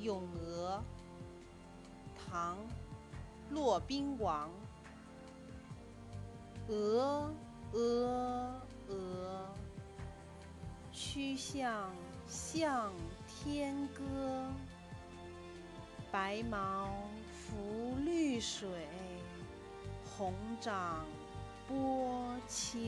咏鹅唐骆宾王鹅鹅鹅曲项向天歌白毛浮绿水红掌拨清